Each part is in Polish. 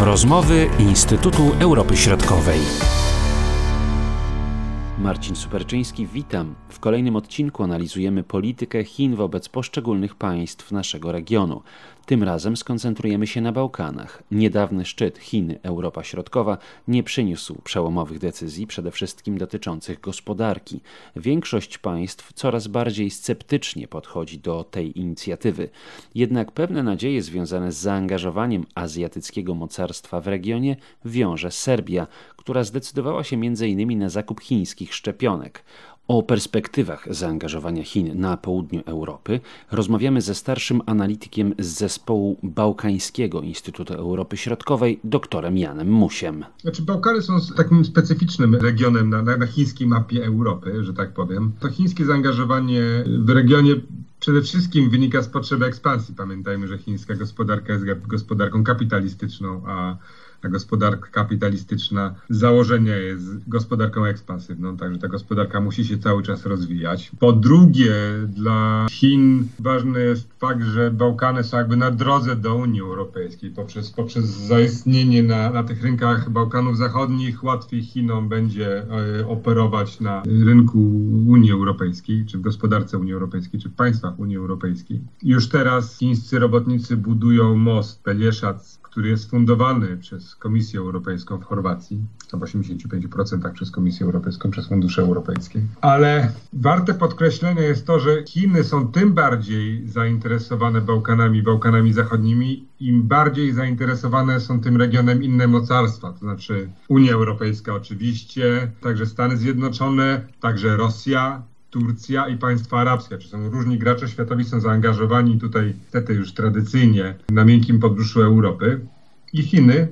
Rozmowy Instytutu Europy Środkowej. Marcin Superczyński, witam. W kolejnym odcinku analizujemy politykę Chin wobec poszczególnych państw naszego regionu. Tym razem skoncentrujemy się na Bałkanach. Niedawny szczyt Chin-Europa Środkowa nie przyniósł przełomowych decyzji, przede wszystkim dotyczących gospodarki. Większość państw coraz bardziej sceptycznie podchodzi do tej inicjatywy. Jednak pewne nadzieje związane z zaangażowaniem azjatyckiego mocarstwa w regionie wiąże Serbia, która zdecydowała się m.in. na zakup chińskich szczepionek. O perspektywach zaangażowania Chin na południu Europy rozmawiamy ze starszym analitykiem z zespołu Bałkańskiego Instytutu Europy Środkowej, doktorem Janem Musiem. Znaczy, Bałkany są takim specyficznym regionem na, na, na chińskiej mapie Europy, że tak powiem. To chińskie zaangażowanie w regionie przede wszystkim wynika z potrzeby ekspansji. Pamiętajmy, że chińska gospodarka jest gospodarką kapitalistyczną, a a gospodarka kapitalistyczna z założenia jest gospodarką ekspansywną, także ta gospodarka musi się cały czas rozwijać. Po drugie, dla Chin ważny jest fakt, że Bałkany są jakby na drodze do Unii Europejskiej. Poprzez, poprzez zaistnienie na, na tych rynkach Bałkanów Zachodnich łatwiej Chinom będzie e, operować na rynku Unii Europejskiej, czy w gospodarce Unii Europejskiej, czy w państwach Unii Europejskiej. Już teraz chińscy robotnicy budują most Pelieszac który jest fundowany przez Komisję Europejską w Chorwacji, w 85% przez Komisję Europejską, przez fundusze europejskie. Ale warte podkreślenia jest to, że Chiny są tym bardziej zainteresowane Bałkanami, Bałkanami Zachodnimi, im bardziej zainteresowane są tym regionem inne mocarstwa, to znaczy Unia Europejska oczywiście, także Stany Zjednoczone, także Rosja, Turcja i państwa arabskie, czy są różni gracze światowi, są zaangażowani tutaj, niestety już tradycyjnie, na miękkim podbruszu Europy. I Chiny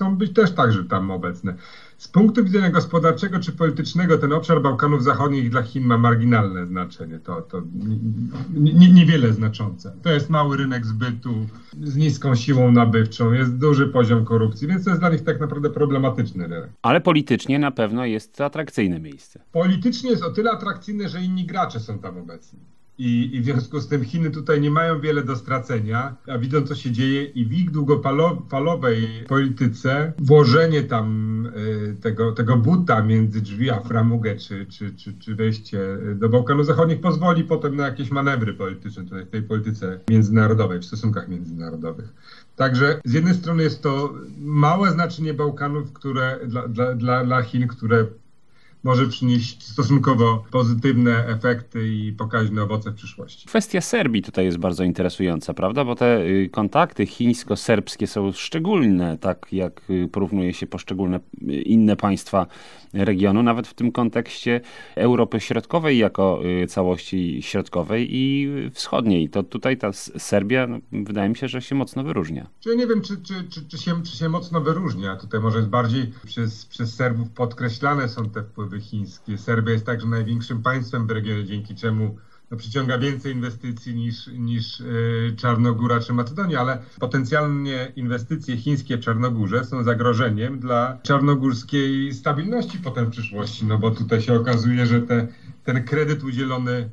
chcą być też także tam obecne. Z punktu widzenia gospodarczego czy politycznego ten obszar Bałkanów Zachodnich dla Chin ma marginalne znaczenie, to, to niewiele znaczące. To jest mały rynek zbytu z niską siłą nabywczą, jest duży poziom korupcji, więc to jest dla nich tak naprawdę problematyczny rynek. Ale politycznie na pewno jest to atrakcyjne miejsce. Politycznie jest o tyle atrakcyjne, że inni gracze są tam obecni. I, I, w związku z tym Chiny tutaj nie mają wiele do stracenia, a widzą co się dzieje i w ich długofalowej polityce włożenie tam y, tego, tego buta między drzwi a framugę, czy, czy, czy, czy wejście do Bałkanów Zachodnich pozwoli potem na jakieś manewry polityczne tutaj w tej polityce międzynarodowej, w stosunkach międzynarodowych. Także z jednej strony jest to małe znaczenie Bałkanów, które dla, dla, dla Chin, które może przynieść stosunkowo pozytywne efekty i pokaźne owoce w przyszłości. Kwestia Serbii tutaj jest bardzo interesująca, prawda? Bo te y, kontakty chińsko-serbskie są szczególne, tak jak y, porównuje się poszczególne y, inne państwa regionu, nawet w tym kontekście Europy Środkowej jako całości środkowej i wschodniej. To tutaj ta Serbia, no, wydaje mi się, że się mocno wyróżnia. Ja nie wiem, czy, czy, czy, czy, się, czy się mocno wyróżnia. Tutaj może jest bardziej przez, przez Serbów podkreślane są te wpływy wpływy chińskie. Serbia jest także największym państwem w regionie, dzięki czemu no, przyciąga więcej inwestycji niż, niż yy, Czarnogóra czy Macedonia, ale potencjalnie inwestycje chińskie w Czarnogórze są zagrożeniem dla czarnogórskiej stabilności potem w przyszłości, no bo tutaj się okazuje, że te, ten kredyt udzielony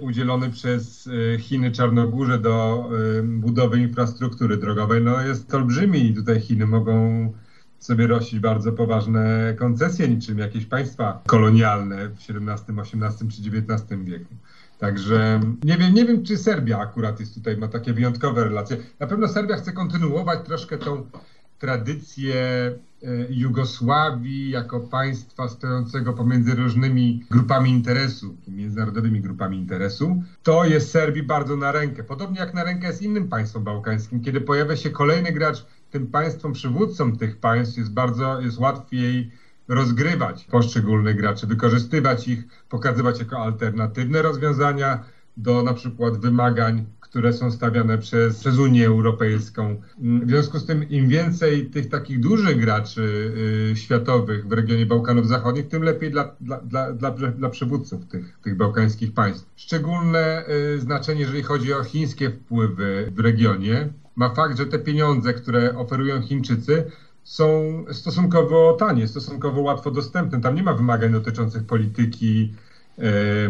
udzielony przez y, Chiny Czarnogórze do y, budowy infrastruktury drogowej, no jest olbrzymi i tutaj Chiny mogą sobie rościć bardzo poważne koncesje, niczym jakieś państwa kolonialne w XVII, XVIII czy XIX wieku. Także nie wiem, nie wiem, czy Serbia akurat jest tutaj, ma takie wyjątkowe relacje. Na pewno Serbia chce kontynuować troszkę tą tradycję e, Jugosławii jako państwa stojącego pomiędzy różnymi grupami interesu, międzynarodowymi grupami interesu. To jest Serbii bardzo na rękę. Podobnie jak na rękę jest innym państwom bałkańskim. Kiedy pojawia się kolejny gracz tym państwom, przywódcom tych państw jest bardzo, jest łatwiej rozgrywać poszczególnych graczy, wykorzystywać ich, pokazywać jako alternatywne rozwiązania do na przykład wymagań, które są stawiane przez, przez Unię Europejską. W związku z tym im więcej tych takich dużych graczy y, światowych w regionie Bałkanów Zachodnich, tym lepiej dla, dla, dla, dla, przywódców tych, tych bałkańskich państw. Szczególne y, znaczenie, jeżeli chodzi o chińskie wpływy w regionie, ma fakt, że te pieniądze, które oferują Chińczycy, są stosunkowo tanie, stosunkowo łatwo dostępne. Tam nie ma wymagań dotyczących polityki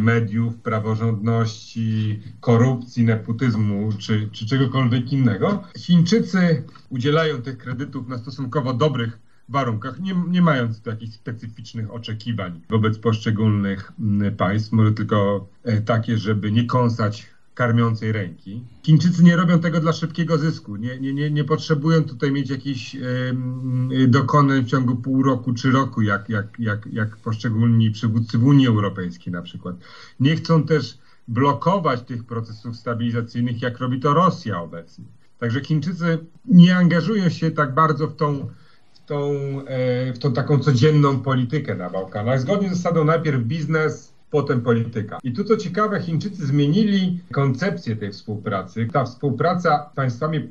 mediów, praworządności, korupcji, nepotyzmu czy, czy czegokolwiek innego. Chińczycy udzielają tych kredytów na stosunkowo dobrych warunkach, nie, nie mając tu jakichś specyficznych oczekiwań wobec poszczególnych państw, może tylko e, takie, żeby nie kąsać karmiącej ręki. Chińczycy nie robią tego dla szybkiego zysku. Nie, nie, nie, nie potrzebują tutaj mieć jakichś e, dokonań w ciągu pół roku czy roku, jak, jak, jak, jak poszczególni przywódcy w Unii Europejskiej na przykład. Nie chcą też blokować tych procesów stabilizacyjnych, jak robi to Rosja obecnie. Także Chińczycy nie angażują się tak bardzo w tą tą, e, w tą taką codzienną politykę na Bałkanach. Zgodnie z zasadą najpierw biznes, potem polityka. I tu co ciekawe, Chińczycy zmienili koncepcję tej współpracy. Ta współpraca państwami,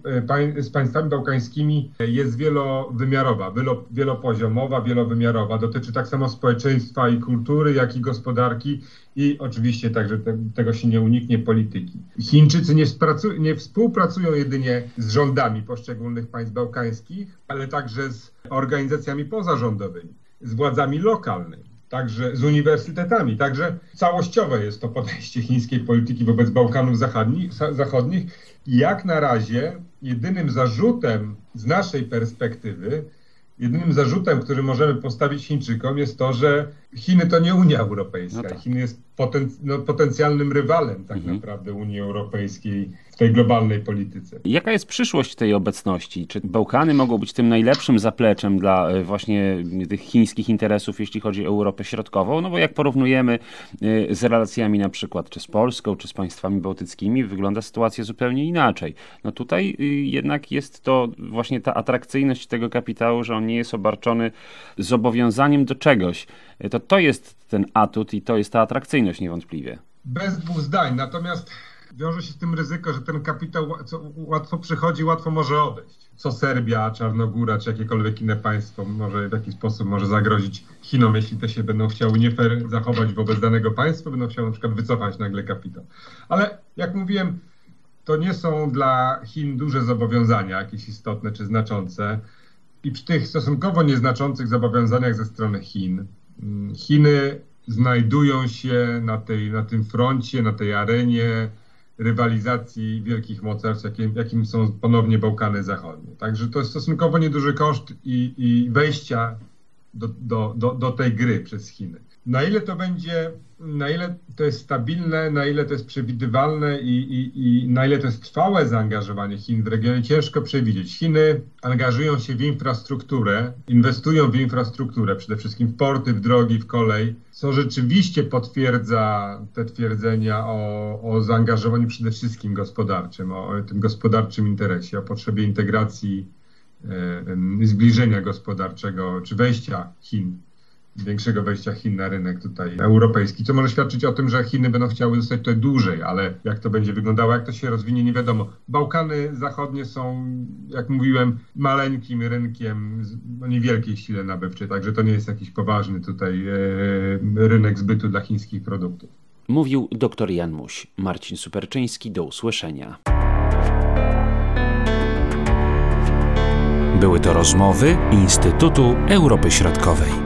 e, z państwami bałkańskimi jest wielowymiarowa, wielo, wielopoziomowa, wielowymiarowa. Dotyczy tak samo społeczeństwa i kultury, jak i gospodarki i oczywiście także te, tego się nie uniknie polityki. Chińczycy nie, nie współpracują jedynie z rządami poszczególnych państw bałkańskich, ale także z organizacjami pozarządowymi, z władzami lokalnymi także z uniwersytetami. Także całościowe jest to podejście chińskiej polityki wobec Bałkanów Zachodnich. Jak na razie jedynym zarzutem z naszej perspektywy Jedynym zarzutem, który możemy postawić Chińczykom jest to, że Chiny to nie Unia Europejska. No tak. Chiny jest poten no, potencjalnym rywalem tak mhm. naprawdę Unii Europejskiej w tej globalnej polityce. Jaka jest przyszłość tej obecności? Czy Bałkany mogą być tym najlepszym zapleczem dla e, właśnie tych chińskich interesów, jeśli chodzi o Europę Środkową? No bo jak porównujemy e, z relacjami na przykład czy z Polską, czy z państwami bałtyckimi, wygląda sytuacja zupełnie inaczej. No tutaj y, jednak jest to właśnie ta atrakcyjność tego kapitału, że on nie jest obarczony zobowiązaniem do czegoś. E, to to jest ten atut i to jest ta atrakcyjność niewątpliwie. Bez dwóch zdań. Natomiast wiąże się z tym ryzyko, że ten kapitał łatwo przychodzi, łatwo może odejść. Co Serbia, Czarnogóra, czy jakiekolwiek inne państwo może w jakiś sposób może zagrozić Chinom, jeśli te się będą chciały nie fair zachować wobec danego państwa, będą chciały na przykład wycofać nagle kapitał. Ale jak mówiłem, to nie są dla Chin duże zobowiązania, jakieś istotne czy znaczące. I przy tych stosunkowo nieznaczących zobowiązaniach ze strony Chin, Chiny znajdują się na, tej, na tym froncie, na tej arenie rywalizacji wielkich mocarstw, jakim, jakim są ponownie Bałkany Zachodnie. Także to jest stosunkowo nieduży koszt i, i wejścia do, do, do, do tej gry przez Chiny. Na ile to będzie, na ile to jest stabilne, na ile to jest przewidywalne i, i, i na ile to jest trwałe zaangażowanie Chin w regionie, ciężko przewidzieć. Chiny angażują się w infrastrukturę, inwestują w infrastrukturę, przede wszystkim w porty, w drogi, w kolej, co rzeczywiście potwierdza te twierdzenia o, o zaangażowaniu przede wszystkim gospodarczym, o tym gospodarczym interesie, o potrzebie integracji, e, zbliżenia gospodarczego czy wejścia Chin większego wejścia Chin na rynek tutaj europejski, co może świadczyć o tym, że Chiny będą chciały zostać tutaj dłużej, ale jak to będzie wyglądało, jak to się rozwinie, nie wiadomo. Bałkany Zachodnie są, jak mówiłem, maleńkim rynkiem o niewielkiej sile nabywczej, także to nie jest jakiś poważny tutaj e, rynek zbytu dla chińskich produktów. Mówił dr Jan Muś. Marcin Superczyński, do usłyszenia. Były to rozmowy Instytutu Europy Środkowej.